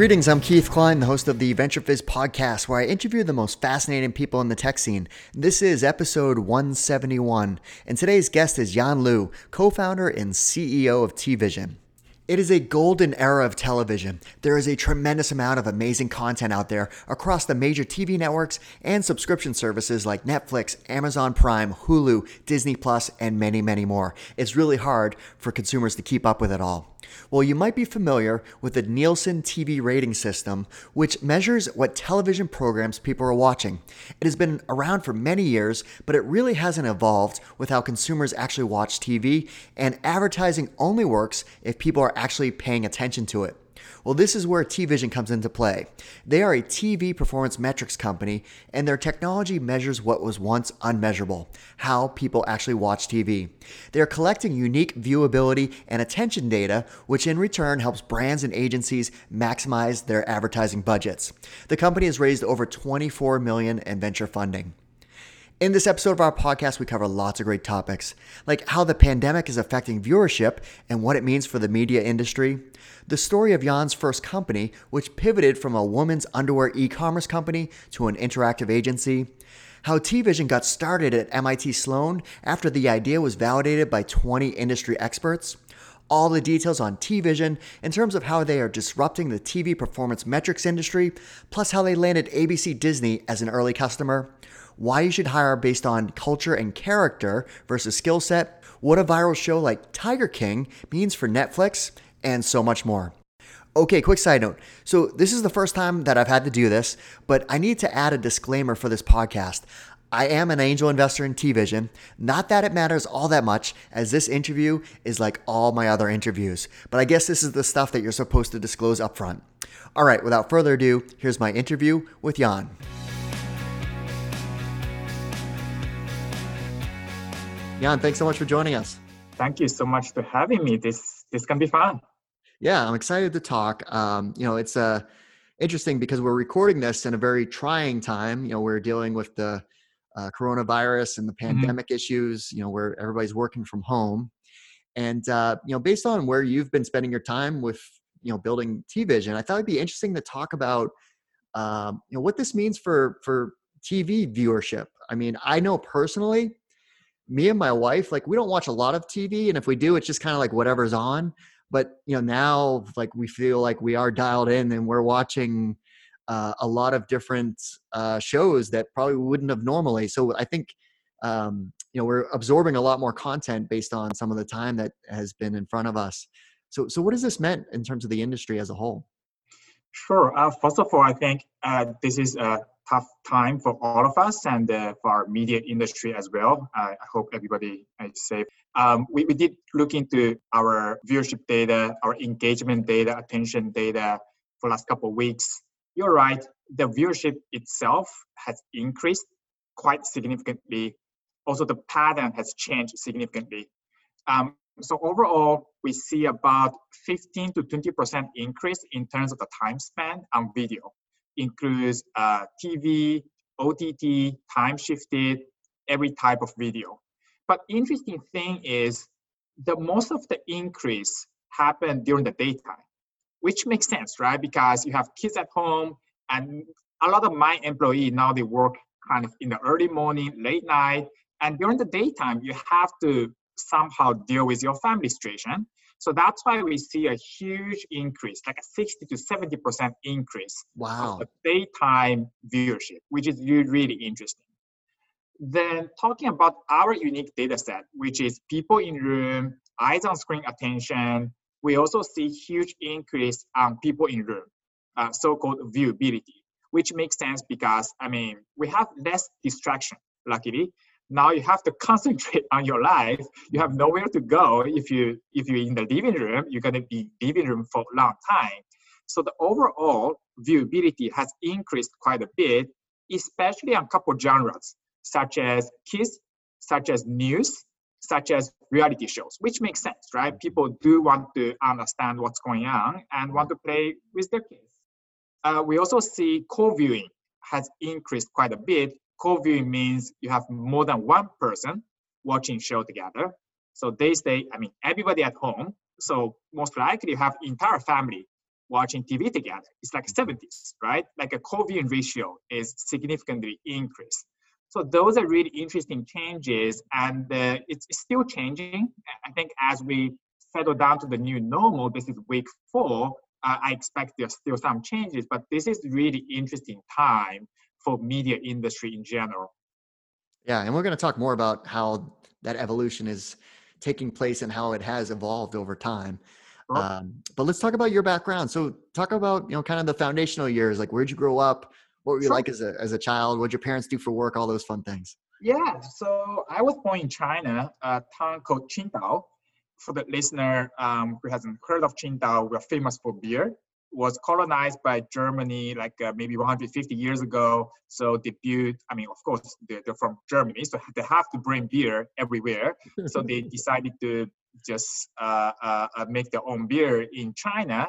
Greetings, I'm Keith Klein, the host of the VentureFizz podcast, where I interview the most fascinating people in the tech scene. This is episode 171, and today's guest is Yan Liu, co founder and CEO of TVision. It is a golden era of television. There is a tremendous amount of amazing content out there across the major TV networks and subscription services like Netflix, Amazon Prime, Hulu, Disney Plus, and many, many more. It's really hard for consumers to keep up with it all. Well, you might be familiar with the Nielsen TV rating system, which measures what television programs people are watching. It has been around for many years, but it really hasn't evolved with how consumers actually watch TV, and advertising only works if people are actually paying attention to it. Well, this is where TVision comes into play. They are a TV performance metrics company, and their technology measures what was once unmeasurable how people actually watch TV. They are collecting unique viewability and attention data, which in return helps brands and agencies maximize their advertising budgets. The company has raised over 24 million in venture funding. In this episode of our podcast, we cover lots of great topics, like how the pandemic is affecting viewership and what it means for the media industry, the story of Yan's first company, which pivoted from a woman's underwear e commerce company to an interactive agency, how TVision got started at MIT Sloan after the idea was validated by 20 industry experts, all the details on TVision in terms of how they are disrupting the TV performance metrics industry, plus how they landed ABC Disney as an early customer why you should hire based on culture and character versus skill set, what a viral show like Tiger King means for Netflix, and so much more. Okay, quick side note. So, this is the first time that I've had to do this, but I need to add a disclaimer for this podcast. I am an angel investor in TVision. Not that it matters all that much, as this interview is like all my other interviews, but I guess this is the stuff that you're supposed to disclose upfront. All right, without further ado, here's my interview with Yan. Yan, thanks so much for joining us. Thank you so much for having me. This this can be fun. Yeah, I'm excited to talk. Um, you know, it's uh, interesting because we're recording this in a very trying time. You know, we're dealing with the uh, coronavirus and the mm-hmm. pandemic mm-hmm. issues. You know, where everybody's working from home, and uh, you know, based on where you've been spending your time with you know building TVision, I thought it'd be interesting to talk about um, you know what this means for for TV viewership. I mean, I know personally me and my wife like we don't watch a lot of tv and if we do it's just kind of like whatever's on. But you know now like we feel like we are dialed in and we're watching uh, a lot of different uh, shows that probably wouldn't have normally. So i think um, you know we're absorbing a lot more content based on some of the time that has been in front of us. So so what has this meant in terms of the industry as a whole? Sure. Uh, first of all i think uh, this is a tough time for all of us and uh, for our media industry as well. I hope everybody is safe. Um, we, we did look into our viewership data, our engagement data, attention data for last couple of weeks. You're right, the viewership itself has increased quite significantly. Also, the pattern has changed significantly. Um, so overall, we see about 15 to 20% increase in terms of the time spent on video includes uh, TV, OTT, time shifted, every type of video. But interesting thing is the most of the increase happened during the daytime, which makes sense, right? Because you have kids at home and a lot of my employees now they work kind of in the early morning, late night, and during the daytime you have to somehow deal with your family situation. So that's why we see a huge increase, like a 60 to 70% increase wow. of daytime viewership, which is really interesting. Then talking about our unique data set, which is people in room, eyes on screen attention, we also see huge increase on people in room, uh, so-called viewability, which makes sense because, I mean, we have less distraction, luckily, now you have to concentrate on your life. You have nowhere to go. If you if you're in the living room you're going to be living room for a long time. So the overall viewability has increased quite a bit especially on couple genres such as kids such as news such as reality shows which makes sense right? People do want to understand what's going on and want to play with their kids. Uh, we also see co-viewing has increased quite a bit co-viewing means you have more than one person watching show together. So they stay, I mean, everybody at home. So most likely you have entire family watching TV together. It's like 70s, right? Like a coefficient ratio is significantly increased. So those are really interesting changes, and uh, it's still changing. I think as we settle down to the new normal, this is week four. Uh, I expect there's still some changes, but this is really interesting time for media industry in general. Yeah, and we're going to talk more about how that evolution is taking place and how it has evolved over time. Sure. Um, but let's talk about your background. So, talk about you know kind of the foundational years. Like, where'd you grow up? What were you sure. like as a as a child? What'd your parents do for work? All those fun things. Yeah, so I was born in China, a town called Qingdao. For the listener um, who hasn't heard of Qingdao, we're famous for beer was colonized by Germany like uh, maybe 150 years ago. So they built, I mean, of course, they're, they're, from Germany, so they have to bring beer everywhere. so they decided to just uh, uh, uh, make their own beer in China.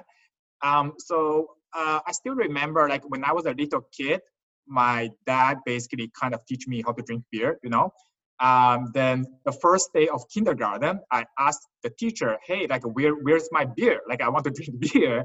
Um, so uh, I still remember like when I was a little kid, my dad basically kind of teach me how to drink beer, you know. Um, then the first day of kindergarten, I asked the teacher, "Hey, like, where, where's my beer? Like, I want to drink beer."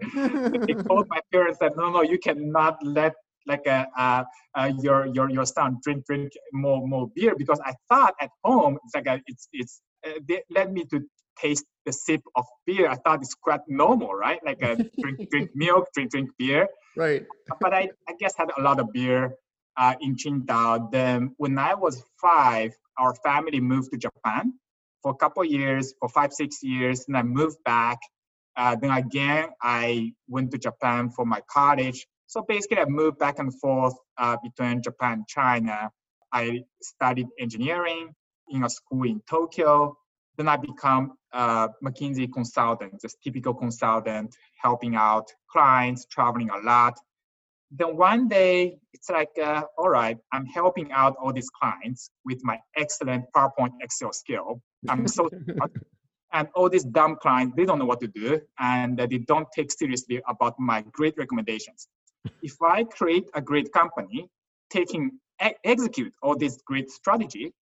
they told my parents that, "No, no, you cannot let like a, uh, uh, your your your son drink drink more more beer because I thought at home it's like a, it's it's uh, they led me to taste the sip of beer. I thought it's quite normal, right? Like a drink drink milk, drink drink beer. Right. But I I guess had a lot of beer uh, in Qingdao. Then when I was five, our family moved to Japan for a couple years, for five, six years, and I moved back. Uh, then again, I went to Japan for my college. So basically, I moved back and forth uh, between Japan and China. I studied engineering in a school in Tokyo. Then I become a McKinsey consultant, just typical consultant, helping out clients, traveling a lot then one day it's like, uh, all right, I'm helping out all these clients with my excellent PowerPoint Excel skill. I'm so and all these dumb clients, they don't know what to do and they don't take seriously about my great recommendations. if I create a great company, taking execute all this great strategy,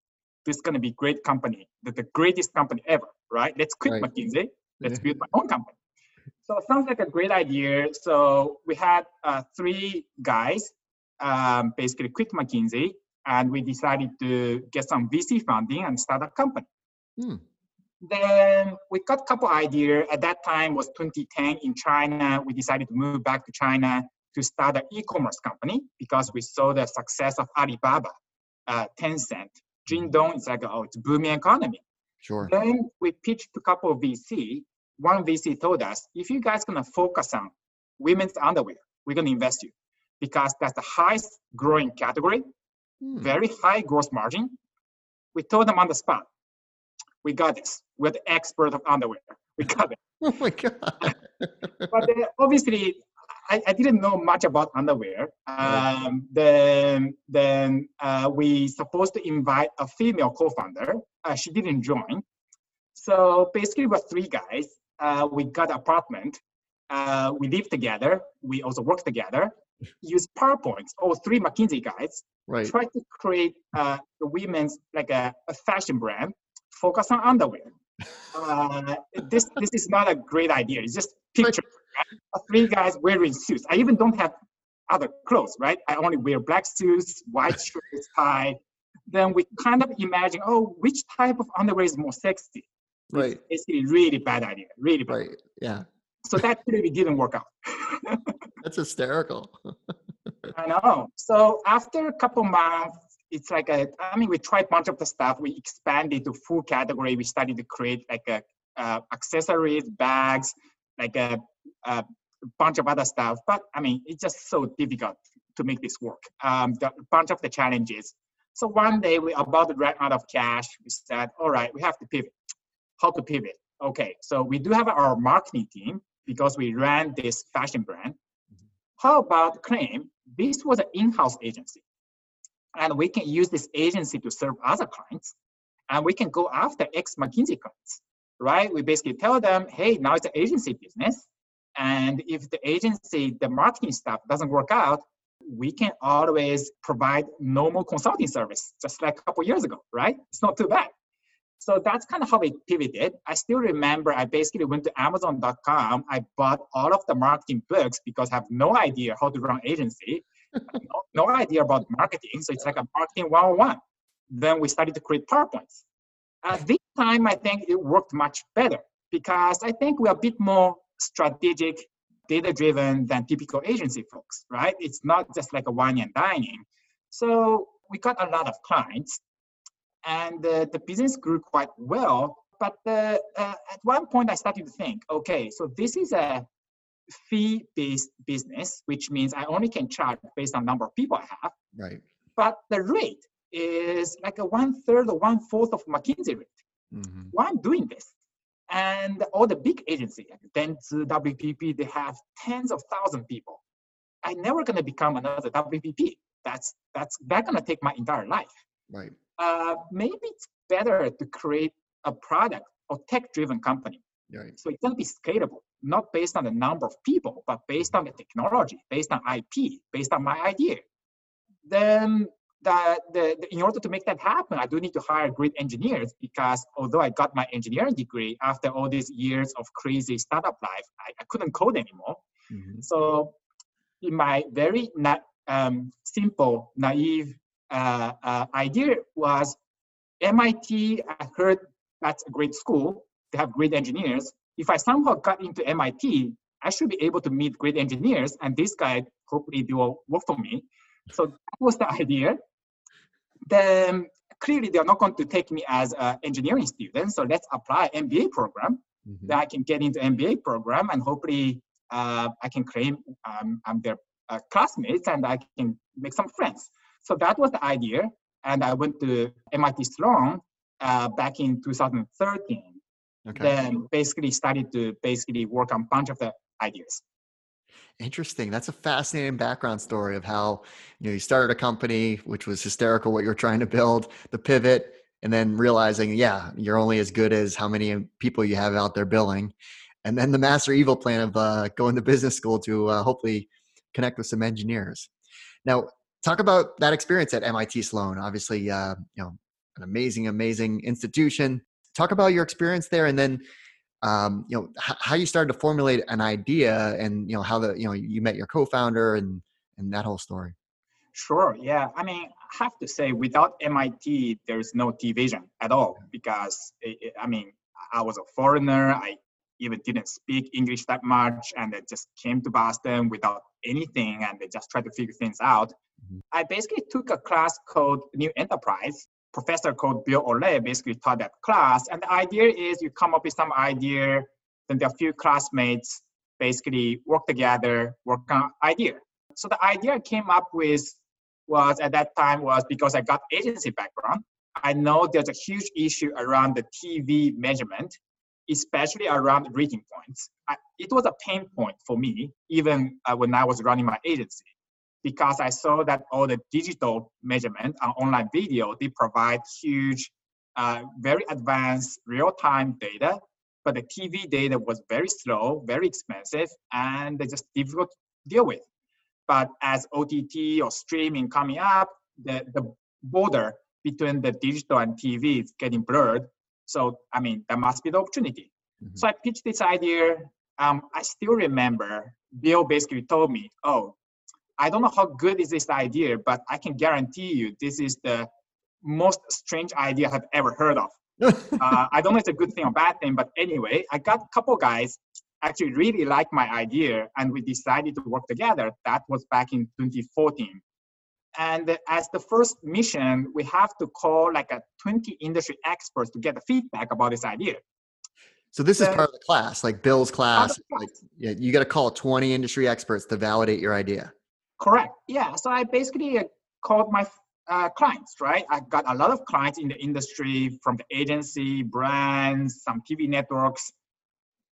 this is going to be great company, the, the greatest company ever, right? Let's quit right. McKinsey. Let's build my own company. So it sounds like a great idea. So we had uh, three guys um, basically quit McKinsey and we decided to get some VC funding and start a company. Hmm. Then we got a couple ideas. At that time was 2010 in China. We decided to move back to China to start an e-commerce company because we saw the success of Alibaba, uh, Tencent, Jingdong. It's like, oh, it's booming economy. Sure. Then we pitched to a couple of VC one VC told us, if you guys gonna focus on women's underwear, we're gonna invest you because that's the highest growing category, hmm. very high gross margin. We told them on the spot, we got this. We're the expert of underwear. We got it. oh my god! but uh, obviously, I, I, didn't know much about underwear. Um, then then uh, we supposed to invite a female co-founder. Uh, she didn't join. So basically, we're three guys uh, we got an apartment. Uh, we live together. We also work together. Use PowerPoints. All three McKinsey guys right. try to create uh, the women's like a, a, fashion brand. Focus on underwear. Uh, this this is not a great idea. It's just picture right? three guys wearing suits. I even don't have other clothes, right? I only wear black suits, white shirts, tie. Then we kind of imagine, oh, which type of underwear is more sexy? Right. It's a really bad idea. Really bad. Right. Yeah. So that really didn't work out. That's hysterical. I know. So after a couple months, it's like a, I mean, we tried a bunch of the stuff. We expanded to full category. We started to create like a, uh, accessories, bags, like a, a, bunch of other stuff. But I mean, it's just so difficult to make this work. Um, the bunch of the challenges. So one day we about to run out of cash. We said, all right, we have to pivot how to pivot. Okay, so we do have our marketing team because we ran this fashion brand. Mm-hmm. How about claim this was an in-house agency, and we can use this agency to serve other clients, and we can go after ex McKinsey clients, right? We basically tell them, hey, now it's an agency business, and if the agency, the marketing stuff doesn't work out, we can always provide normal consulting service, just like a couple years ago, right? It's not too bad. So that's kind of how we pivoted. I still remember I basically went to Amazon.com. I bought all of the marketing books because I have no idea how to run agency, no, no, idea about marketing. So it's like a marketing 101. Then we started to create PowerPoints. At this time, I think it worked much better because I think we're a bit more strategic, data driven than typical agency folks, right? It's not just like a wine and dining. So we got a lot of clients and uh, the business grew quite well. But uh, uh, at one point, I started to think, okay, so this is a fee-based business, which means I only can charge based on number of people I have. Right. But the rate is like a one third or one fourth of McKinsey rate. Mm-hmm. Why I'm doing this? And all the big agencies, like Dentsu, WPP, they have tens of thousand people. I'm never gonna become another WPP. That's that's that's gonna take my entire life. Right uh, maybe it's better to create a product or tech-driven company. Right. So it's going to be scalable, not based on the number of people, but based on the technology, based on IP, based on my idea. Then the, the, the, in order to make that happen, I do need to hire great engineers because although I got my engineering degree after all these years of crazy startup life, I, I couldn't code anymore. Mm-hmm. So in my very na- um, simple, naive idea was MIT, I heard that's a great school. They have great engineers. If I somehow got into MIT, I should be able to meet great engineers, and this guy hopefully they will work for me. So that was the idea. Then clearly they're not going to take me as an engineering student, so let's apply MBA program. Mm-hmm. That I can get into MBA program, and hopefully uh, I can claim um, I'm their uh, classmates, and I can make some friends. So that was the idea. And I went to MIT Sloan uh, back in 2013. Okay. Then basically started to basically work on a bunch of the ideas. Interesting. That's a fascinating background story of how you know you started a company, which was hysterical what you're trying to build, the pivot, and then realizing, yeah, you're only as good as how many people you have out there billing, and then the master evil plan of uh, going to business school to uh, hopefully connect with some engineers. Now, talk about that experience at MIT Sloan. Obviously, uh, you know, an amazing, amazing institution. Talk about your experience there, and then um, you know h- how you started to formulate an idea, and you know how the you know you met your co-founder and and that whole story. Sure. Yeah. I mean, I have to say, without MIT, there's no TVision at all because it, it, I mean, I was a foreigner. I even didn't speak English that much, and they just came to Boston without anything, and they just tried to figure things out. Mm-hmm. I basically took a class called New Enterprise. Professor called Bill Aulet basically taught that class. And the idea is you come up with some idea, then there are a few classmates basically work together, work on idea. So the idea I came up with was at that time was because I got agency background. I know there's a huge issue around the TV measurement, especially around rating points. I, it was a pain point for me, even uh, when I was running my agency because I saw that all the digital measurement on online video, they provide huge, uh, very advanced real-time data, but the TV data was very slow, very expensive, and just difficult to deal with. But as OTT or streaming coming up, the, the border between the digital and TV is getting blurred. So, I mean, that must be the opportunity. Mm-hmm. So I pitched this idea. Um, I still remember Bill basically told me, oh, I don't know how good is this idea, but I can guarantee you this is the most strange idea I've ever heard of. uh, I don't know if it's a good thing or bad thing, but anyway, I got a couple guys actually really liked my idea and we decided to work together. That was back in 2014. And as the first mission, we have to call like a 20 industry experts to get the feedback about this idea. So this is part of the class, like Bill's class. class. Like, yeah, you got to call 20 industry experts to validate your idea. Correct. Yeah. So I basically uh, called my uh, clients, right? I got a lot of clients in the industry from the agency, brands, some TV networks.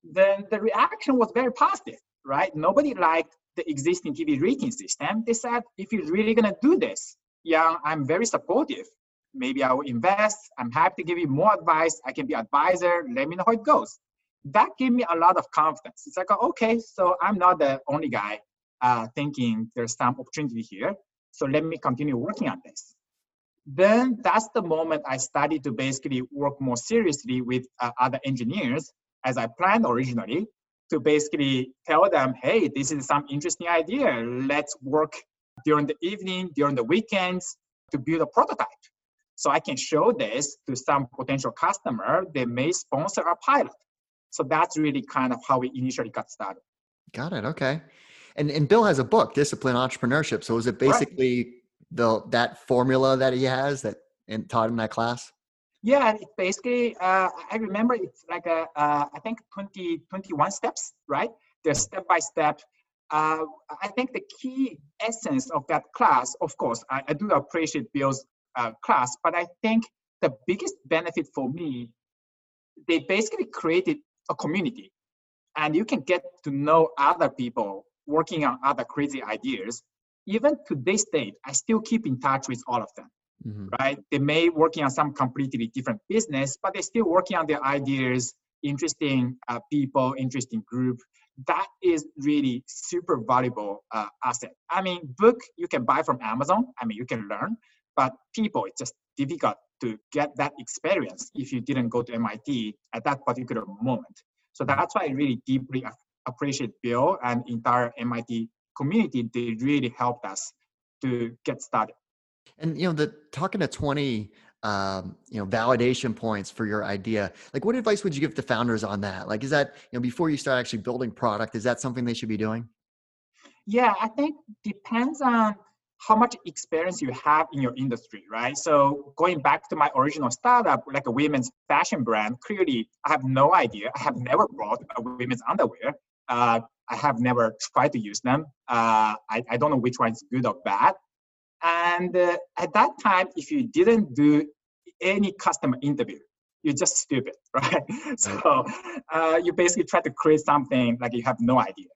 Then the reaction was very positive, right? Nobody liked the existing TV rating system. They said, if you're really going to do this, yeah, I'm very supportive. Maybe I will invest. I'm happy to give you more advice. I can be advisor. Let me know how it goes. That gave me a lot of confidence. It's like, okay, so I'm not the only guy uh, thinking there's some opportunity here. So let me continue working on this. then that's the moment I started to basically work more seriously with uh, other engineers as I planned originally to basically tell them, hey, this is some interesting idea. Let's work during the evening, during the weekends to build a prototype. So I can show this to some potential customer. They may sponsor a pilot. So that's really kind of how we initially got started. Got it. Okay. And and Bill has a book, Disciplined Entrepreneurship. So is it basically right. the that formula that he has that and taught in that class? Yeah, it's basically uh, I remember it's like a uh, I think 20 21 steps, right? They're step by step. Uh, I think the key essence of that class, of course, I, I do appreciate Bill's uh, class, but I think the biggest benefit for me, they basically created a community, and you can get to know other people working on other crazy ideas. Even to this date, I still keep in touch with all of them. Mm-hmm. Right? They may working on some completely different business, but they're still working on their ideas. Interesting uh, people, interesting group. That is really super valuable uh, asset. I mean, book you can buy from Amazon. I mean, you can learn, but people, it's just difficult to get that experience if you didn't go to MIT at that particular moment. So that's why I really deeply appreciate Bill and entire MIT community. They really helped us to get started. And you know, the talking to 20 um, you know, validation points for your idea. Like what advice would you give to founders on that? Like is that, you know, before you start actually building product, is that something they should be doing? Yeah, I think depends on how much experience you have in your industry, right? So going back to my original startup, like a women's fashion brand, clearly I have no idea. I have never bought a women's underwear. Uh, I have never tried to use them. Uh, I, I don't know which one is good or bad. And uh, at that time, if you didn't do any customer interview, you're just stupid, right? So uh, you basically try to create something like you have no idea.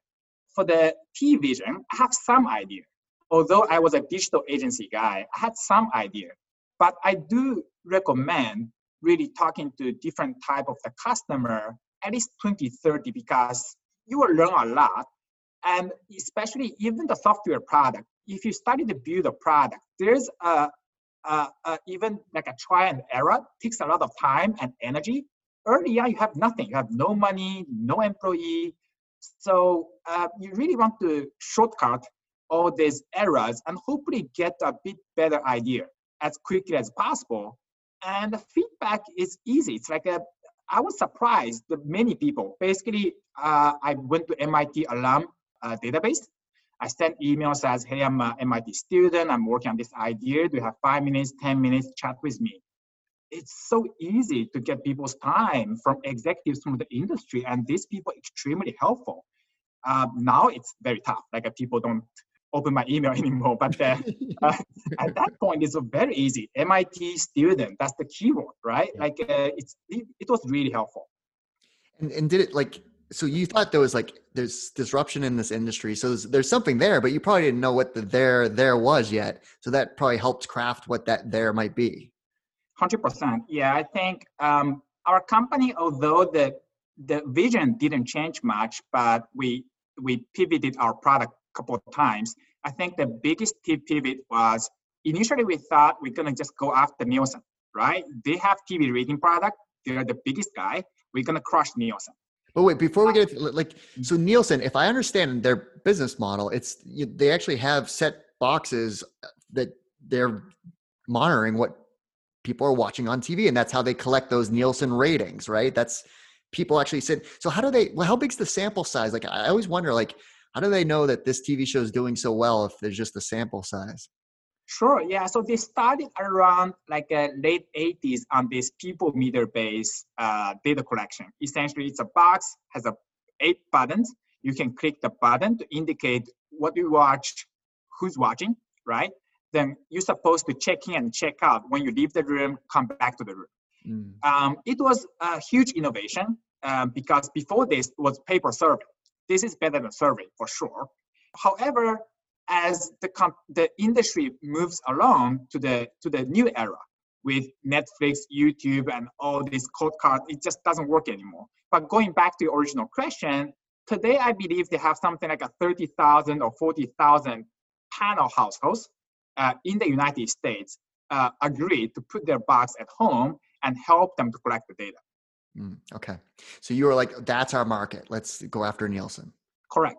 For the TVision, I have some idea. Although I was a digital agency guy, I had some idea. But I do recommend really talking to different type of the customer, at least 20, 30, because you will learn a lot. And especially even the software product, if you study to build a product, there's a, a, a, even like a try and error takes a lot of time and energy. Early on, you have nothing. You have no money, no employee. So uh, you really want to shortcut all these errors and hopefully get a bit better idea as quickly as possible. And the feedback is easy. It's like a, I was surprised that many people, basically, uh, I went to MIT alum uh, database I sent emails as, hey, I'm a MIT student. I'm working on this idea. Do you have five minutes, 10 minutes, chat with me? It's so easy to get people's time from executives from the industry, and these people extremely helpful. Uh, now it's very tough. Like uh, people don't open my email anymore. But uh, uh, at that point, it's very easy. MIT student, that's the keyword, right? Yeah. Like uh, it's it, it, was really helpful. And, and did it like so you thought there was like there's disruption in this industry so there's, there's, something there but you probably didn't know what the there there was yet. So that probably helped craft what that there might be. 100% yeah i think um, our company although the the vision didn't change much but we we pivoted our product a couple of times i think the biggest pivot was initially we thought we're going to just go after nielsen right? They have tv rating product. They're the biggest guy. We're going to crush nielsen but wait, before we get to, like, so Nielsen, if I understand their business model, it's they actually have set boxes uh, that they're monitoring what people are watching on TV, and that's how they collect those Nielsen ratings, right? That's people actually said. So how do they? Well, how big's the sample size? Like, I always wonder, like, how do they know that this TV show is doing so well if there's just a sample size? Sure. Yeah. So they started around like uh, late 80s on this people meter based uh, data collection. Essentially, it's a box has a eight buttons. You can click the button to indicate what you watch, who's watching, right? Then you're supposed to check in and check out when you leave the room, come back to the room. Mm. Um, it was a huge innovation um, because before this was paper survey. This is better than survey for sure. However, as the, comp- the industry moves along to the to the new era with Netflix, YouTube, and all these code cards, it just doesn't work anymore. But going back to the original question, today I believe they have something like a 30,000 or 40,000 panel households uh, in the United States. uh, agreed to put their box at home and help them to collect the data. Mm, okay. So you were like, that's our market. Let's go after Nielsen. Correct.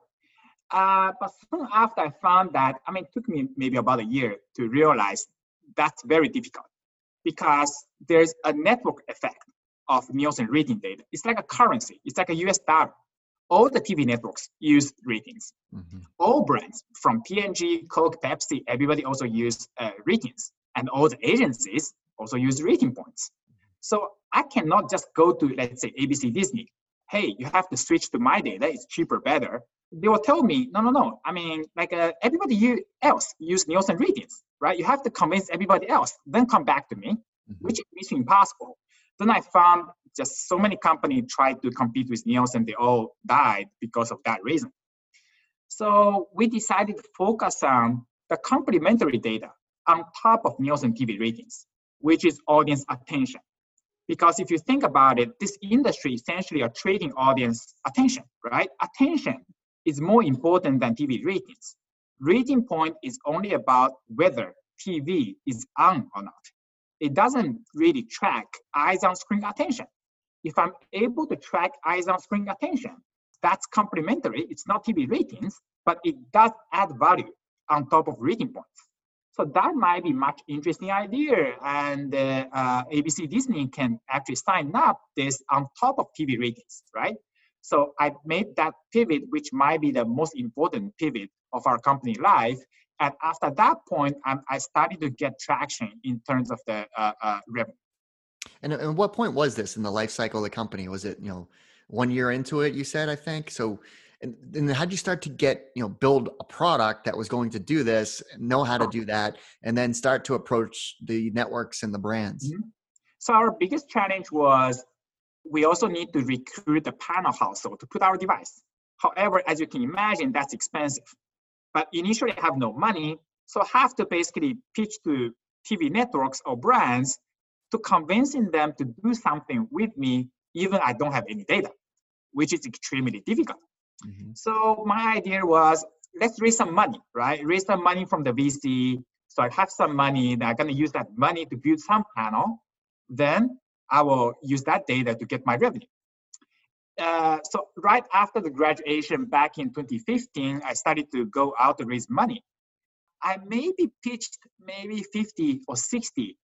Uh, but soon after I found that, I mean, it took me maybe about a year to realize that's very difficult because there's a network effect of Nielsen rating data. It's like a currency. It's like a US dollar. All the TV networks use ratings. Mm-hmm. All brands from P&G, Coke, Pepsi, everybody also use uh, ratings. And all the agencies also use rating points. So I cannot just go to, let's say, ABC Disney. Hey, you have to switch to my data. It's cheaper, better. They will tell me, no, no, no. I mean, like uh, everybody else use Nielsen ratings, right? You have to convince everybody else, then come back to me, mm-hmm. which is mission impossible. Then I found just so many companies tried to compete with Nielsen, they all died because of that reason. So we decided to focus on the complementary data on top of Nielsen TV ratings, which is audience attention. Because if you think about it, this industry essentially are trading audience attention, right? Attention is more important than TV ratings. Rating point is only about whether TV is on or not it doesn't really track eyes on screen attention. If I'm able to track eyes on screen attention, that's complementary. It's not TV ratings, but it does add value on top of rating points. So that might be much interesting idea, and uh, uh, ABC Disney can actually sign up this on top of TV ratings, right? So I made that pivot, which might be the most important pivot of our company life, and after that point, I'm, i started to get traction in terms of the uh, uh, revenue. And at what point was this in the life cycle of the company? Was it you know one year into it? You said I think so. And then how did you start to get you know build a product that was going to do this, know how to do that, and then start to approach the networks and the brands? Mm-hmm. So our biggest challenge was we also need to recruit the panel household to put our device. However, as you can imagine, that's expensive but initially I have no money. So have to basically pitch to TV networks or brands to convincing them to do something with me, even I don't have any data, which is extremely difficult. Mm-hmm. So my idea was let's raise some money, right? Raise some money from the VC. So I have some money that I'm gonna use that money to build some panel. Then I will use that data to get my revenue. Uh, so right after the graduation back in 2015, I started to go out to raise money. I maybe pitched maybe 50 or 60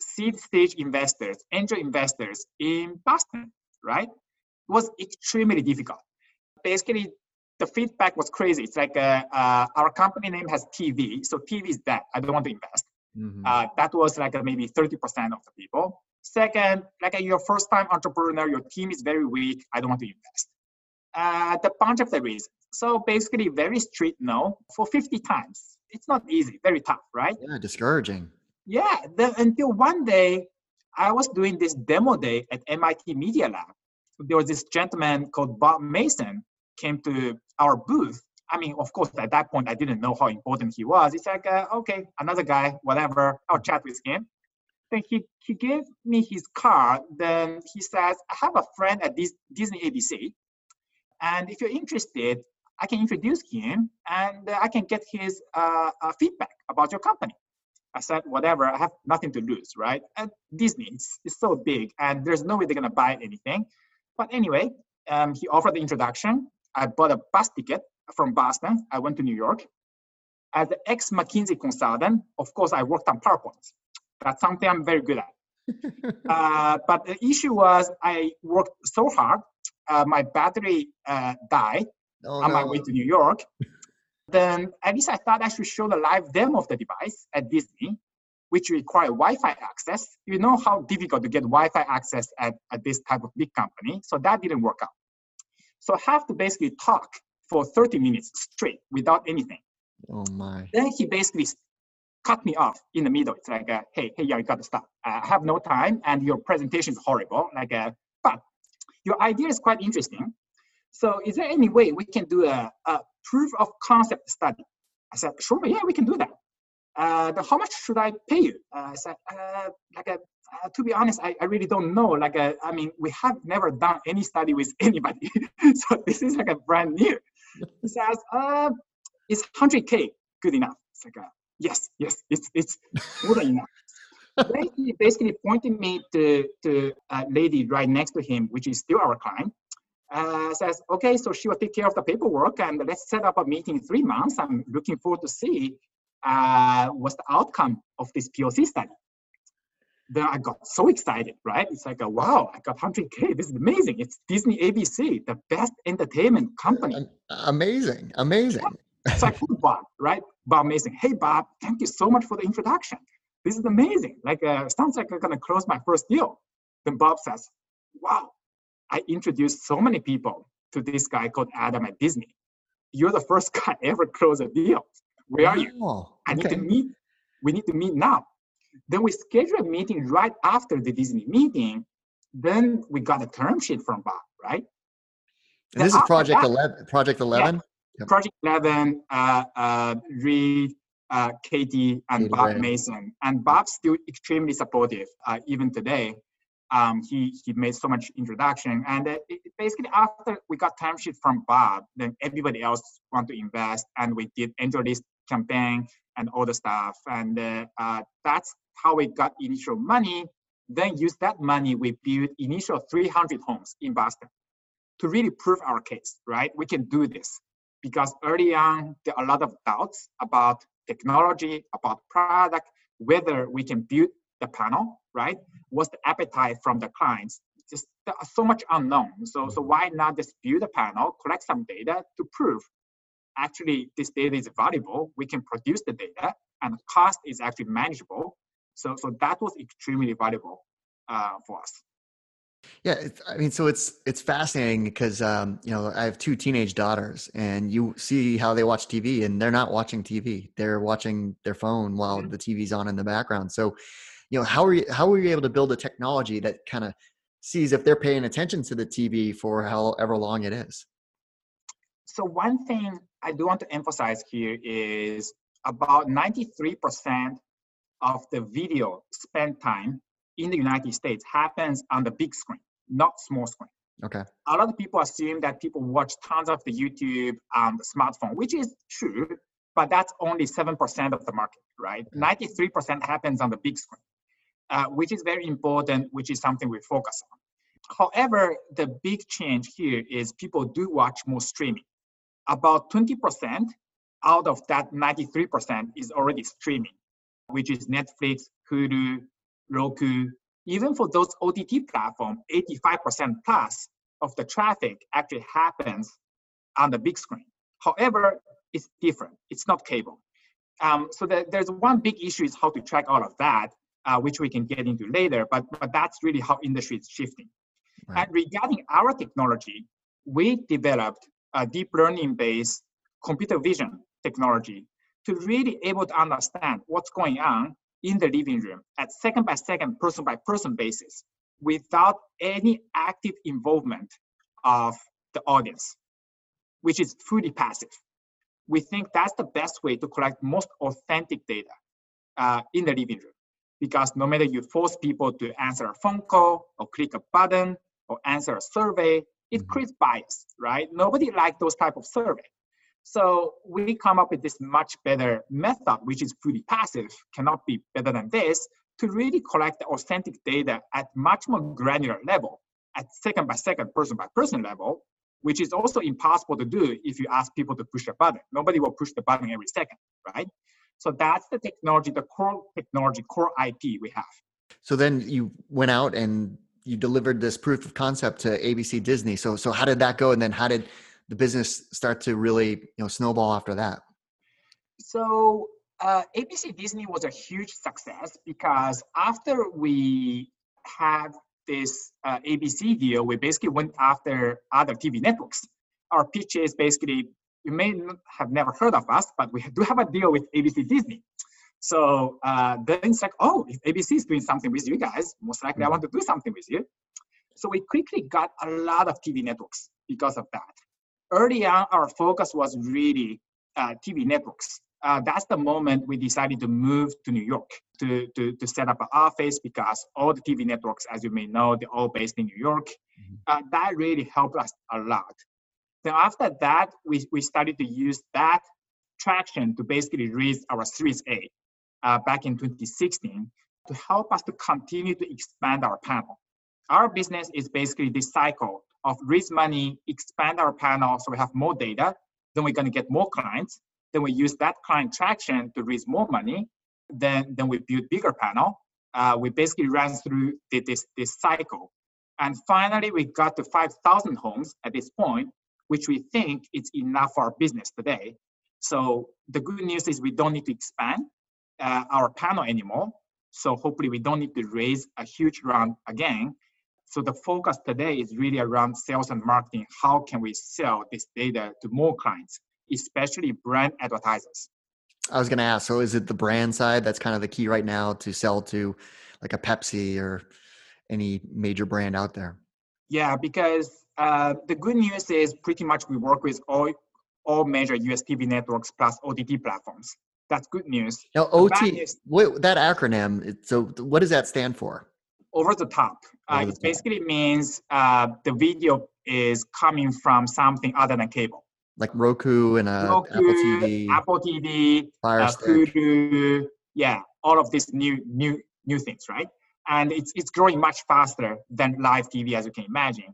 seed stage investors, angel investors in Boston, right? It was extremely difficult. Basically, the feedback was crazy. It's like uh, uh, our company name has TV, so TV is dead. I don't want to invest. Mm-hmm. Uh, that was like maybe 30% of the people. Second, like your first time entrepreneur, your team is very weak. I don't want to invest. Uh, the bunch of the reasons. So basically, very strict no for 50 times. It's not easy, very tough, right? Yeah, discouraging. Yeah, the, until one day, I was doing this demo day at MIT Media Lab. There was this gentleman called Bob Mason came to our booth. I mean, of course, at that point, I didn't know how important he was. It's like, uh, okay, another guy, whatever. I'll chat with him he, he gave me his card. Then he says, I have a friend at this Disney ABC. And if you're interested, I can introduce him and I can get his uh, uh, feedback about your company. I said, whatever, I have nothing to lose, right? And Disney is, is so big and there's no way they're gonna buy anything. But anyway, um, he offered the introduction. I bought a bus ticket from Boston. I went to New York. As the ex McKinsey consultant, of course, I worked on PowerPoints. That's something I'm very good at. uh, but the issue was I worked so hard, uh, my battery uh, died oh, on no. my way to New York. then at least I thought I should show the live demo of the device at Disney, which require Wi-Fi access. You know how difficult to get Wi-Fi access at, at this type of big company. So that didn't work out. So I have to basically talk for 30 minutes straight without anything. Oh my. Then he basically cut me off in the middle. It's like, uh, hey, hey, yeah, you got to stop. Uh, I have no time, and your presentation is horrible. Like, uh, but your idea is quite interesting. So, is there any way we can do a, a proof of concept study? I said, sure, yeah, we can do that. Uh, but how much should I pay you? Uh, I said, uh, like, to be honest, I, I really don't know. Like, I mean, we have never done any study with anybody, so this is like a brand new. He says, uh, is 100k good enough? It's like, yes, yes, it's it's than enough. he basically pointed me to, to a lady right next to him, which is still our client. Uh, says, okay, so she will take care of the paperwork and let's set up a meeting in three months. I'm looking forward to see uh, what's the outcome of this POC study. Then I got so excited, right? It's like, a, wow, I got 100K. This is amazing. It's Disney ABC, the best entertainment company. Amazing, amazing. So I called Bob, right? Bob Mason. Hey, Bob, thank you so much for the introduction. This is amazing. Like, uh, sounds like I'm gonna close my first deal. Then Bob says, wow, I introduced so many people to this guy called Adam at Disney. You're the first guy ever close a deal. Where are you? Oh, I need to meet. We need to meet now. Then we schedule a meeting right after the Disney meeting. Then we got a term sheet from Bob, right? And this is Project that, 11. Project 11? Yep. Project 11, uh, uh, Reed, uh, Katie, and Bob. Mason. And Bob's still extremely supportive, uh, even today. Um, he, he made so much introduction. And uh, it, basically, after we got term sheet from Bob, then everybody else want to invest. And we did AngelList campaign and all the stuff. And uh, uh, that's how we got initial money. Then use that money, we built initial 300 homes in Boston to really prove our case, right? We can do this because early on, there are a lot of doubts about technology, about product, whether we can build the panel, right? What's the appetite from the clients? Just so much unknown. So, so why not just build a panel, collect some data to prove actually this data is valuable. We can produce the data and the cost is actually manageable. So, so that was extremely valuable uh, for us. Yeah, I mean, so it's it's fascinating because um, you know I have two teenage daughters, and you see how they watch TV, and they're not watching TV; they're watching their phone while mm-hmm. the TV's on in the background. So, you know, how are you how are you able to build a technology that kind of sees if they're paying attention to the TV for however long it is? So one thing I do want to emphasize here is about 93% of the video spend time in the United States happens on the big screen, not small screen. Okay. A lot of people assume that people watch tons of the YouTube on the smartphone, which is true, but that's only 7% of the market, right? 93% happens on the big screen, uh, which is very important, which is something we focus on. However, the big change here is people do watch more streaming about 20% out of that 93% is already streaming, which is Netflix, Hulu, Roku. Even for those OTT platforms, 85% plus of the traffic actually happens on the big screen. However, it's different. It's not cable. Um, so the, there's one big issue is how to track all of that, uh, which we can get into later. But but that's really how industry is shifting. Right. And regarding our technology, we developed a deep learning based computer vision technology to really able to understand what's going on in the living room at second by second, person by person basis without any active involvement of the audience, which is fully passive. We think that's the best way to collect most authentic data uh, in the living room. Because no matter you force people to answer a phone call or click a button or answer a survey, it mm-hmm. creates bias, right? Nobody likes those type of survey. So we come up with this much better method, which is fully passive, cannot be better than this, to really collect the authentic data at much more granular level, at second by second, person by person level, which is also impossible to do if you ask people to push a button. Nobody will push the button every second, right? So that's the technology, the core technology, core IP we have. So then you went out and you delivered this proof of concept to ABC Disney. So so how did that go? And then how did the business start to really you know snowball after that? So uh, ABC Disney was a huge success because after we had this uh, ABC deal, we basically went after other TV networks. Our pitch is basically you may have never heard of us, but we do have a deal with ABC Disney. So uh, then it's like, oh, if ABC is doing something with you guys, most likely mm-hmm. I want to do something with you. So we quickly got a lot of TV networks because of that. Early on, our focus was really uh, TV networks. Uh, that's the moment we decided to move to New York to, to, to set up an office because all the TV networks, as you may know, they're all based in New York. Mm-hmm. Uh, that really helped us a lot. Then after that, we, we started to use that traction to basically raise our Series A uh, back in 2016. to help us to continue to expand our panel. Our business is basically this cycle of raise money, expand our panel so we have more data, then we're going to get more clients, then we use that client traction to raise more money, then, then we build bigger panel. Uh, we basically ran through this, this cycle. And finally, we got to 5,000 homes at this point, which we think is enough for our business today. So the good news is we don't need to expand uh, our panel anymore. So hopefully we don't need to raise a huge round again. So the focus today is really around sales and marketing. How can we sell this data to more clients, especially brand advertisers? I was going to ask. So is it the brand side that's kind of the key right now to sell to, like a Pepsi or any major brand out there? Yeah, because uh, the good news is pretty much we work with all all major US TV networks plus OTT platforms. That's good news. Now, OT, what, that acronym, so what does that stand for? Over the top. Uh, Over the it top. basically means uh, the video is coming from something other than cable. Like Roku and uh, Roku, Apple TV, Apple TV, Fire uh, Hulu, yeah, all of these new new new things, right? And it's it's growing much faster than live TV, as you can imagine.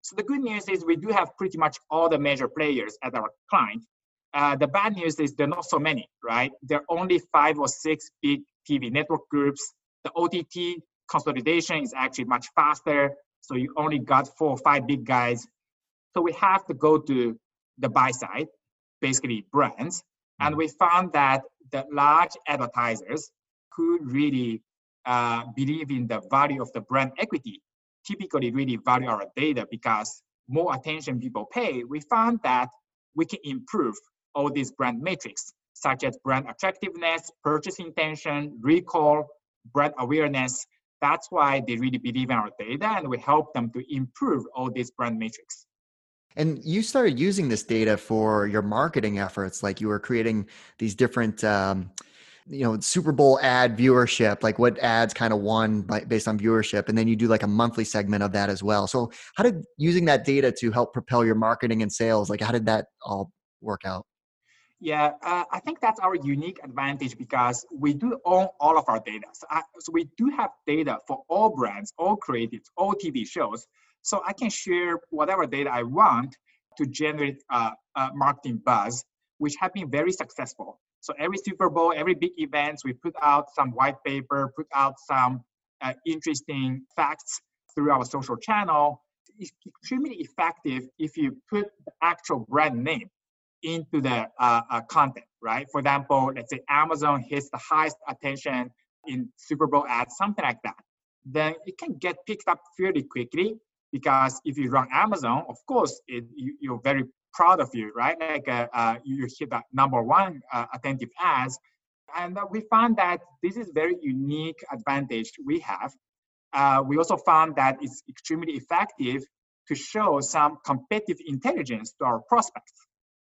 So the good news is we do have pretty much all the major players as our client. Uh, the bad news is there are not so many, right? There are only five or six big TV network groups. The OTT consolidation is actually much faster. So you only got four or five big guys. So we have to go to the buy side, basically brands. And we found that the large advertisers who really uh, believe in the value of the brand equity typically really value our data because more attention people pay, we found that we can improve all these brand metrics, such as brand attractiveness, purchase intention, recall, brand awareness. That's why they really believe in our data and we help them to improve all these brand metrics. And you started using this data for your marketing efforts, like you were creating these different um, you know super bowl ad viewership like what ads kind of won by, based on viewership and then you do like a monthly segment of that as well so how did using that data to help propel your marketing and sales like how did that all work out yeah, uh, I think that's our unique advantage because we do own all of our data. So, I, so, we do have data for all brands, all creatives, all TV shows. So I can share whatever data I want to generate uh, uh, marketing buzz, which have been very successful. So every Super Bowl, every big events, we put out some white paper, put out some uh, interesting facts through our social channel. It's extremely effective if you put the actual brand name into the uh, uh, content, right? For example, let's say Amazon hits the highest attention in Super Bowl ads, something like that. Then it can get picked up fairly quickly because if you run Amazon, of course, it, you, you're very proud of you, right? Like uh, uh, you hit that number one uh, attentive ads. And uh, we found that this is very unique advantage we have. Uh, we also found that it's extremely effective to show some competitive intelligence to our prospects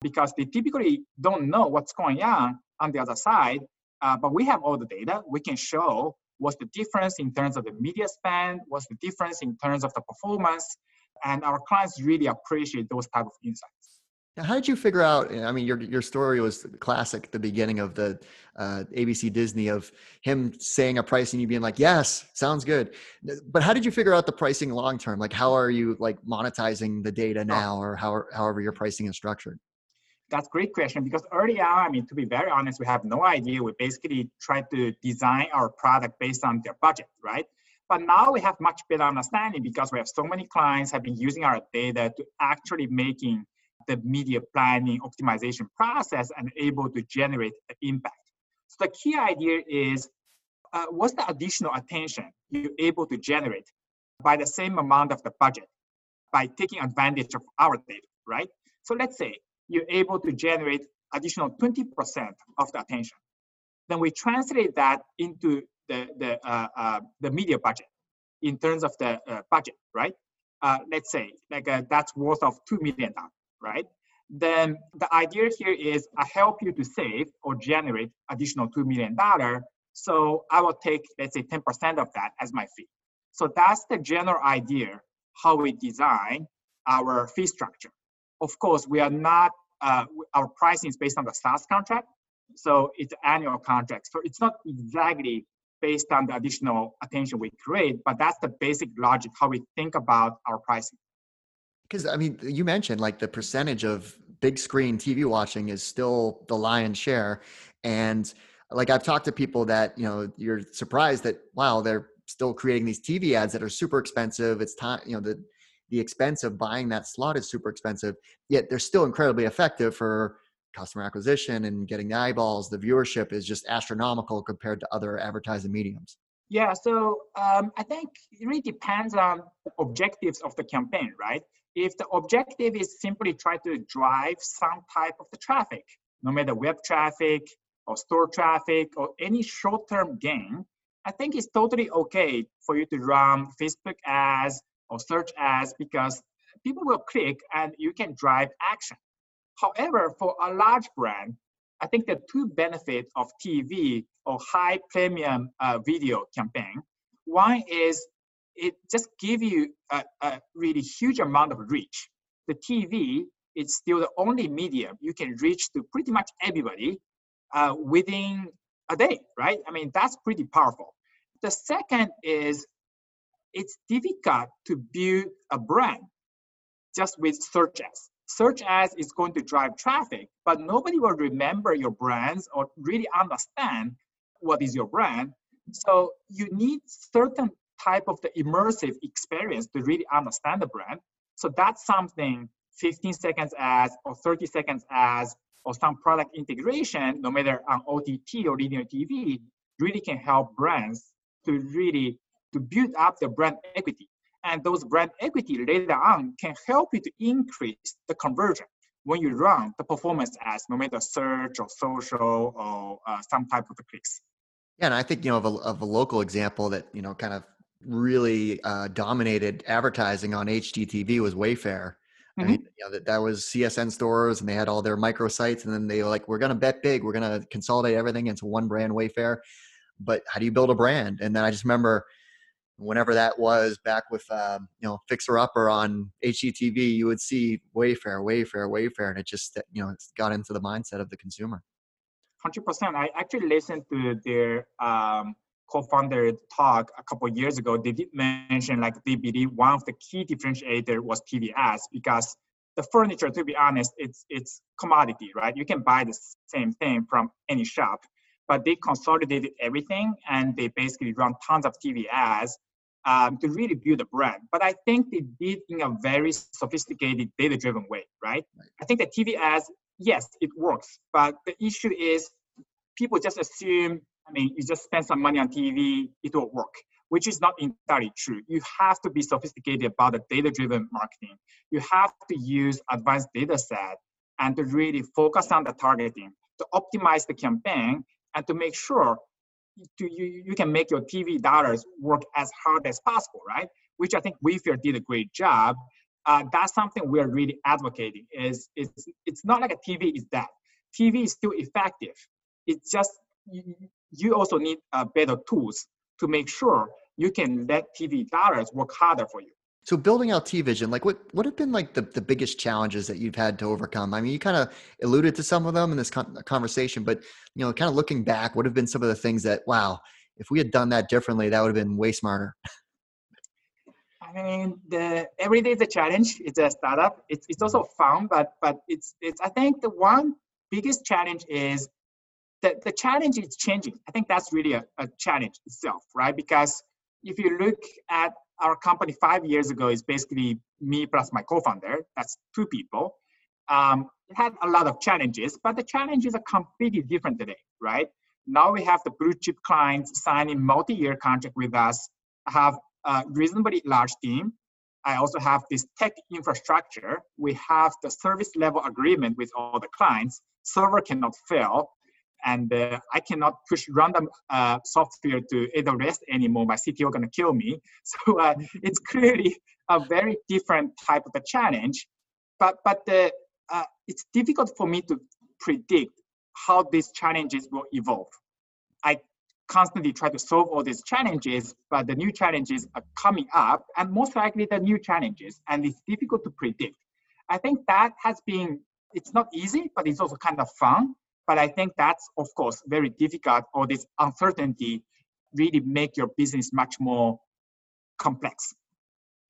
because they typically don't know what's going on on the other side. Uh, but we have all the data. We can show what's the difference in terms of the media spend, what's the difference in terms of the performance, and our clients really appreciate those type of insights. Now, how did you figure out? I mean, your your story was classic. The beginning of the uh, ABC Disney of him saying a price and you being like, "Yes, sounds good." But how did you figure out the pricing long term? Like, how are you like monetizing the data now, or how however your pricing is structured? That's a great question because early on, I mean, to be very honest, we have no idea. We basically tried to design our product based on their budget, right? But now we have much better understanding because we have so many clients have been using our data to actually making the media planning optimization process and able to generate the impact. So the key idea is uh, what's the additional attention you're able to generate by the same amount of the budget by taking advantage of our data, right? So let's say you're able to generate additional 20% of the attention. Then we translate that into the the uh, uh, the media budget in terms of the uh, budget, right? Uh, let's say like uh, that's worth of two million dollars, right? Then the idea here is I help you to save or generate additional two million dollar. So I will take let's say ten percent of that as my fee. So that's the general idea how we design our fee structure. Of course, we are not uh, our pricing is based on the SaaS contract, so it's annual contract. So it's not exactly based on the additional attention we create, but that's the basic logic how we think about our pricing. Because I mean, you mentioned like the percentage of big screen TV watching is still the lion's share, and like I've talked to people that you know you're surprised that wow they're still creating these TV ads that are super expensive. It's time you know the the expense of buying that slot is super expensive, yet they're still incredibly effective for customer acquisition and getting the eyeballs. The viewership is just astronomical compared to other advertising mediums. Yeah, so um, I think it really depends on the objectives of the campaign, right? If the objective is simply try to drive some type of the traffic, no matter web traffic or store traffic or any short-term gain, I think it's totally okay for you to run Facebook ads or search ads because people will click and you can drive action. However, for a large brand, I think the two benefits of TV or high premium uh, video campaign, one is it just give you a, a, really huge amount of reach. The TV is still the only medium you can reach to pretty much everybody uh, within a day, right? I mean, that's pretty powerful. The second is it's difficult to build a brand just with search ads. Search ads is going to drive traffic, but nobody will remember your brands or really understand what is your brand. So you need certain type of the immersive experience to really understand the brand. So that's something 15 seconds ads or 30 seconds ads or some product integration, no matter on OTT or linear TV, really can help brands to really to build up the brand equity. And those brand equity later on can help you to increase the conversion when you run the performance ads, no matter search or social or uh, some type of clicks. Yeah, and I think you know of a, of a local example that you know kind of really uh, dominated advertising on HGTV was Wayfair. Mm-hmm. I mean, you know, that, that was CSN stores and they had all their microsites and then they were like, we're going to bet big. We're going to consolidate everything into one brand Wayfair. But how do you build a brand? And then I just remember whenever that was back with um, you know fixer upper on hgtv you would see wayfair wayfair wayfair and it just you know it's got into the mindset of the consumer. 100% i actually listened to their um, co-founder talk a couple years ago. They did mention like they believe one of the key differentiator was ads because the furniture to be honest it's it's commodity right? You can buy the same thing from any shop but they consolidated everything and they basically run tons of TV ads um, to really build a brand. But I think they did in a very sophisticated, data-driven way, right? right? I think that TV ads, yes, it works, but the issue is people just assume, I mean, you just spend some money on TV, it will work, which is not entirely true. You have to be sophisticated about the data-driven marketing. You have to use advanced data set and to really focus on the targeting, to optimize the campaign, and to make sure to, you, you can make your TV dollars work as hard as possible, right? Which I think Wayfair did a great job. Uh, that's something we're really advocating. Is it's it's not like a TV is dead. TV is still effective. It's just you, you also need uh, better tools to make sure you can let TV dollars work harder for you. So building out TVision, like what what have been like the, the biggest challenges that you've had to overcome? I mean, you kind of alluded to some of them in this con- conversation, but you know, kind of looking back, what have been some of the things that wow, if we had done that differently, that would have been way smarter. I mean, the every day is a challenge. It's a startup. It's it's also mm-hmm. fun, but but it's it's. I think the one biggest challenge is that the challenge is changing. I think that's really a, a challenge itself, right? Because if you look at our company five years ago is basically me plus my co-founder. That's two people. Um, it had a lot of challenges, but the challenges are completely different today, right? Now we have the blue chip clients signing multi-year contract with us. I have a reasonably large team. I also have this tech infrastructure. We have the service level agreement with all the clients. Server cannot fail and uh, I cannot push random uh, software to AWS anymore. My CTO is gonna kill me. So uh, it's clearly a very different type of a challenge, but but the, uh, it's difficult for me to predict how these challenges will evolve. I constantly try to solve all these challenges, but the new challenges are coming up, and most likely the new challenges, and it's difficult to predict. I think that has been it's not easy, but it's also kind of fun but I think that's, of course, very difficult or this uncertainty really make your business much more complex.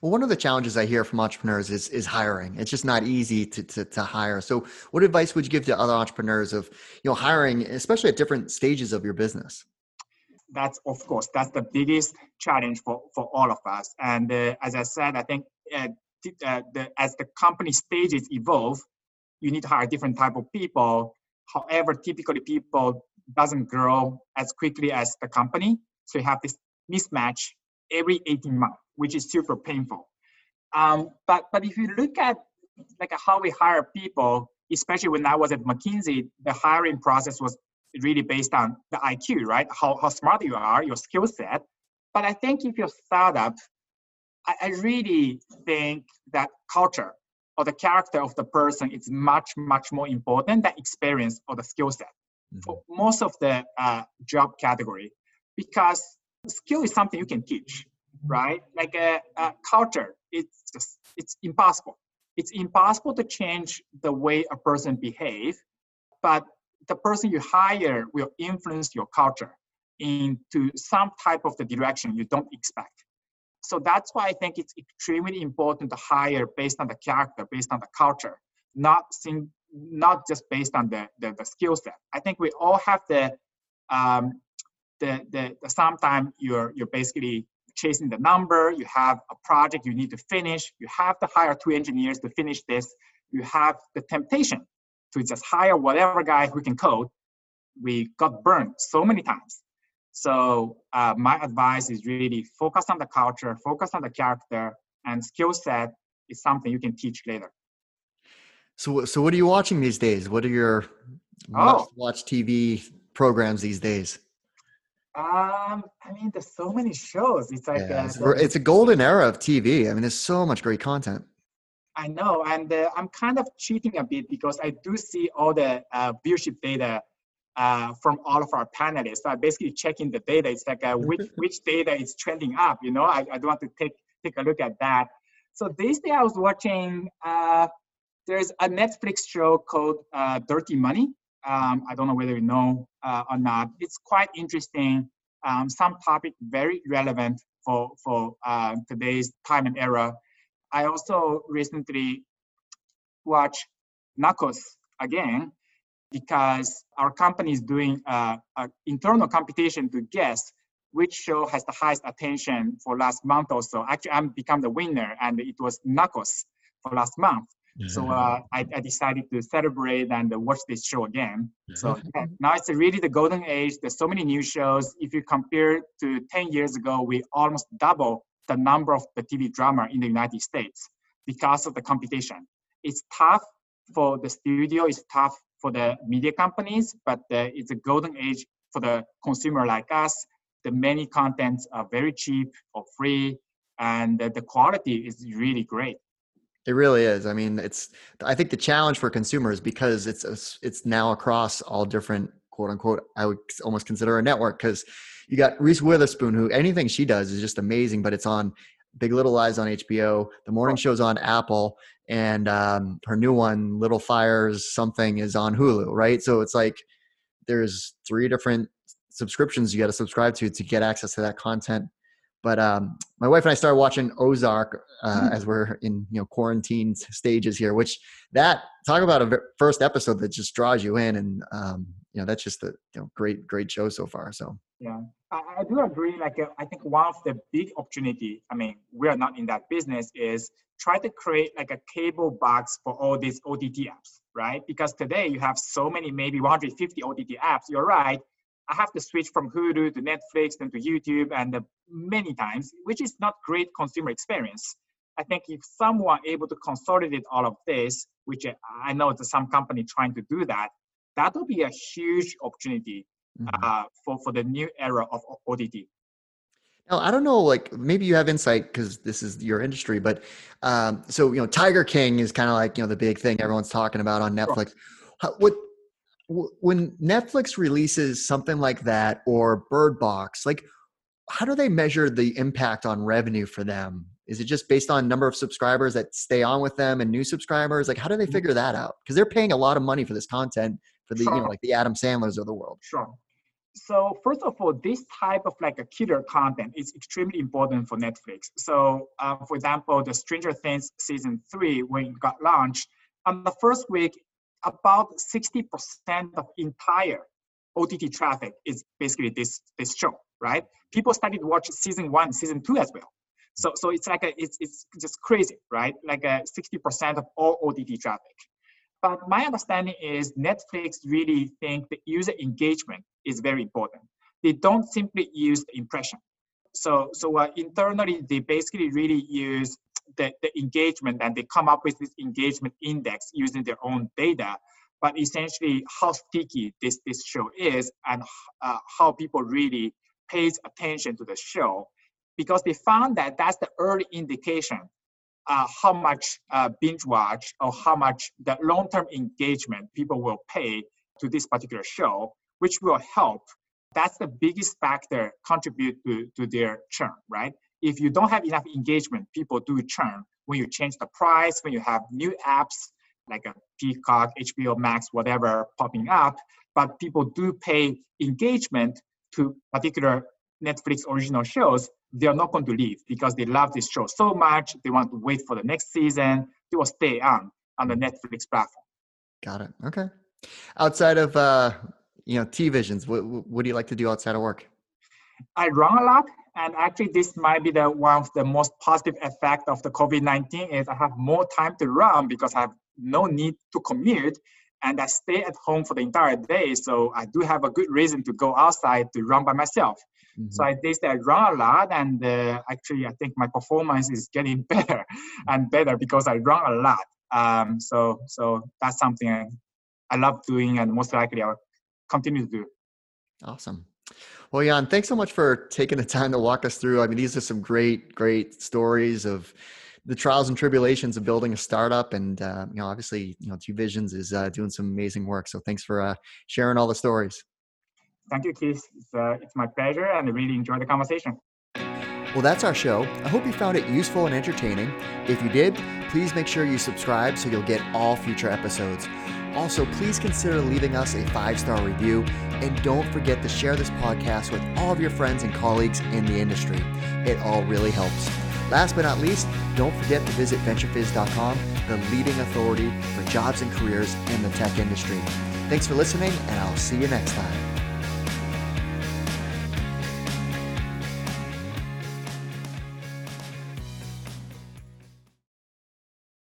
Well, one of the challenges I hear from entrepreneurs is is hiring. It's just not easy to, to, to hire. So, what advice would you give to other entrepreneurs of you know hiring, especially at different stages of your business? That's of course that's the biggest challenge for for all of us. And uh, as I said, I think uh, uh, the, as the company stages evolve, you need to hire different type of people. However, typically people doesn't grow as quickly as the company, so you have this mismatch every 18 months which is super painful. Um, but but if you look at like how we hire people, especially when I was at McKinsey, the hiring process was really based on the IQ, right? How how smart you are, your skill set. But I think if you're startup, I, I really think that culture or the character of the person is much much more important than experience or the skill set mm-hmm. for most of the uh, job category because skill is something you can teach right? Like a, a culture, it's just it's impossible. It's impossible to change the way a person behave, but the person you hire will influence your culture into some type of the direction you don't expect. So that's why I think it's extremely important to hire based on the character, based on the culture, not sing, not just based on the, the, the skill set. I think we all have the um, the, the, the sometimes you're you're basically chasing the number, you have a project you need to finish, you have to hire two engineers to finish this, you have the temptation to just hire whatever guy who can code. We got burned so many times. So uh, my advice is really focus on the culture, focus on the character, and skill set is something you can teach later. So, so what are you watching these days? What are your oh. watch TV programs these days? Um, I mean, there's so many shows. It's like yeah, uh, it's, a golden era of TV. I mean, there's so much great content. I know, and uh, I'm kind of cheating a bit because I do see all the uh, viewership data uh, from all of our panelists. So I'm basically checking the data. It's like uh, which which data is trending up. You know, I, I want to take take a look at that. So this day I was watching. Uh, there's a Netflix show called uh, Dirty Money. Um, I don't know whether you know uh, or not. It's quite interesting. Um, some topic very relevant for for uh, today's time and era. I also recently watched Narcos again because our company is doing uh, an internal competition to guess which show has the highest attention for last month or so. Actually, I'm become the winner, and it was Narcos for last month. So uh, I, I, decided to celebrate and watch this show again. So yeah, now it's really the golden age. There's so many new shows. If you compare to 10 years ago, we almost double the number of the TV drama in the United States because of the competition. It's tough for the studio. It's tough for the media companies, but uh, it's a golden age for the consumer like us. The many contents are very cheap or free, and uh, the quality is really great. It really is. I mean, it's. I think the challenge for consumers because it's it's now across all different quote unquote. I would almost consider a network because you got Reese Witherspoon, who anything she does is just amazing. But it's on Big Little Lies on HBO. The morning show's on Apple, and um, her new one, Little Fires, something is on Hulu. Right. So it's like there's three different subscriptions you got to subscribe to to get access to that content but um, my wife and I started watching Ozark uh, mm-hmm. as we're in you know quarantine stages here. Which that talk about a first episode that just draws you in, and um, you know that's just a you know great great show so far. So yeah, I, I do agree. Like uh, I think one of the big opportunity. I mean, we are not in that business. Is try to create like a cable box for all these OTT apps, right? Because today you have so many, maybe 150 OTT apps. You're right I have to switch from Hulu to Netflix and to YouTube and uh, many times, which is not great consumer experience. I think if someone able to consolidate all of this, which I know there's some company trying to do that, that will be a huge opportunity mm-hmm. uh, for, for the new era of OTT. Now, I don't know, like maybe you have insight because this is your industry, but um, so you know, Tiger King is kind of like you know the big thing everyone's talking about on Netflix. How, what when Netflix releases something like that or Bird Box, like how do they measure the impact on revenue for them? Is it just based on number of subscribers that stay on with them and new subscribers? Like how do they mm-hmm. figure that out? Because they're paying a lot of money for this content for the sure. you know like the Adam Sandlers of the world. Sure. So first of all, this type of like a killer content is extremely important for Netflix. So uh, for example, the Stranger Things season three, when it got launched, on the first week, about 60% of entire OTT traffic is basically this, this show, right? People started to watch season one, season two as well. So, so it's like a, it's, it's just crazy, right? Like a 60% of all OTT traffic. But my understanding is Netflix really think the user engagement is very important. They don't simply use the impression. So, so uh, internally, they basically really use the, the engagement and they come up with this engagement index using their own data. But essentially, how sticky this, this show is and uh, how people really pays attention to the show because they found that that's the early indication uh, how much uh, binge watch or how much the long-term engagement people will pay to this particular show, which will help. That's the biggest factor contribute to, to their churn, right? If you don't have enough engagement, people do churn. When you change the price, when you have new apps like a Peacock, HBO Max, whatever popping up, but people do pay engagement to particular Netflix original shows, they are not going to leave because they love this show so much. They want to wait for the next season. They will stay on on the Netflix platform. Got it. Okay. Outside of uh, you know TVisions, what what do you like to do outside of work? I run a lot, and actually, this might be the one of the most positive effect of the COVID nineteen is I have more time to run because I have no need to commute, and I stay at home for the entire day. So I do have a good reason to go outside to run by myself. Mm-hmm. So I did I run a lot, and uh, actually I think my performance is getting better and better because I run a lot. Um, so so that's something I, I love doing, and most likely I'll continue to do. Awesome. Well, Yan, thanks so much for taking the time to walk us through. I mean, these are some great, great stories of the trials and tribulations of building a startup, and uh, you know, obviously, you know, TVisions is uh, doing some amazing work. So, thanks for uh, sharing all the stories. Thank you, Keith. It's, uh, it's my pleasure, and I really enjoyed the conversation. Well, that's our show. I hope you found it useful and entertaining. If you did, please make sure you subscribe so you'll get all future episodes. Also, please consider leaving us a five star review and don't forget to share this podcast with all of your friends and colleagues in the industry. It all really helps. Last but not least, don't forget to visit VentureFizz.com, the leading authority for jobs and careers in the tech industry. Thanks for listening, and I'll see you next time.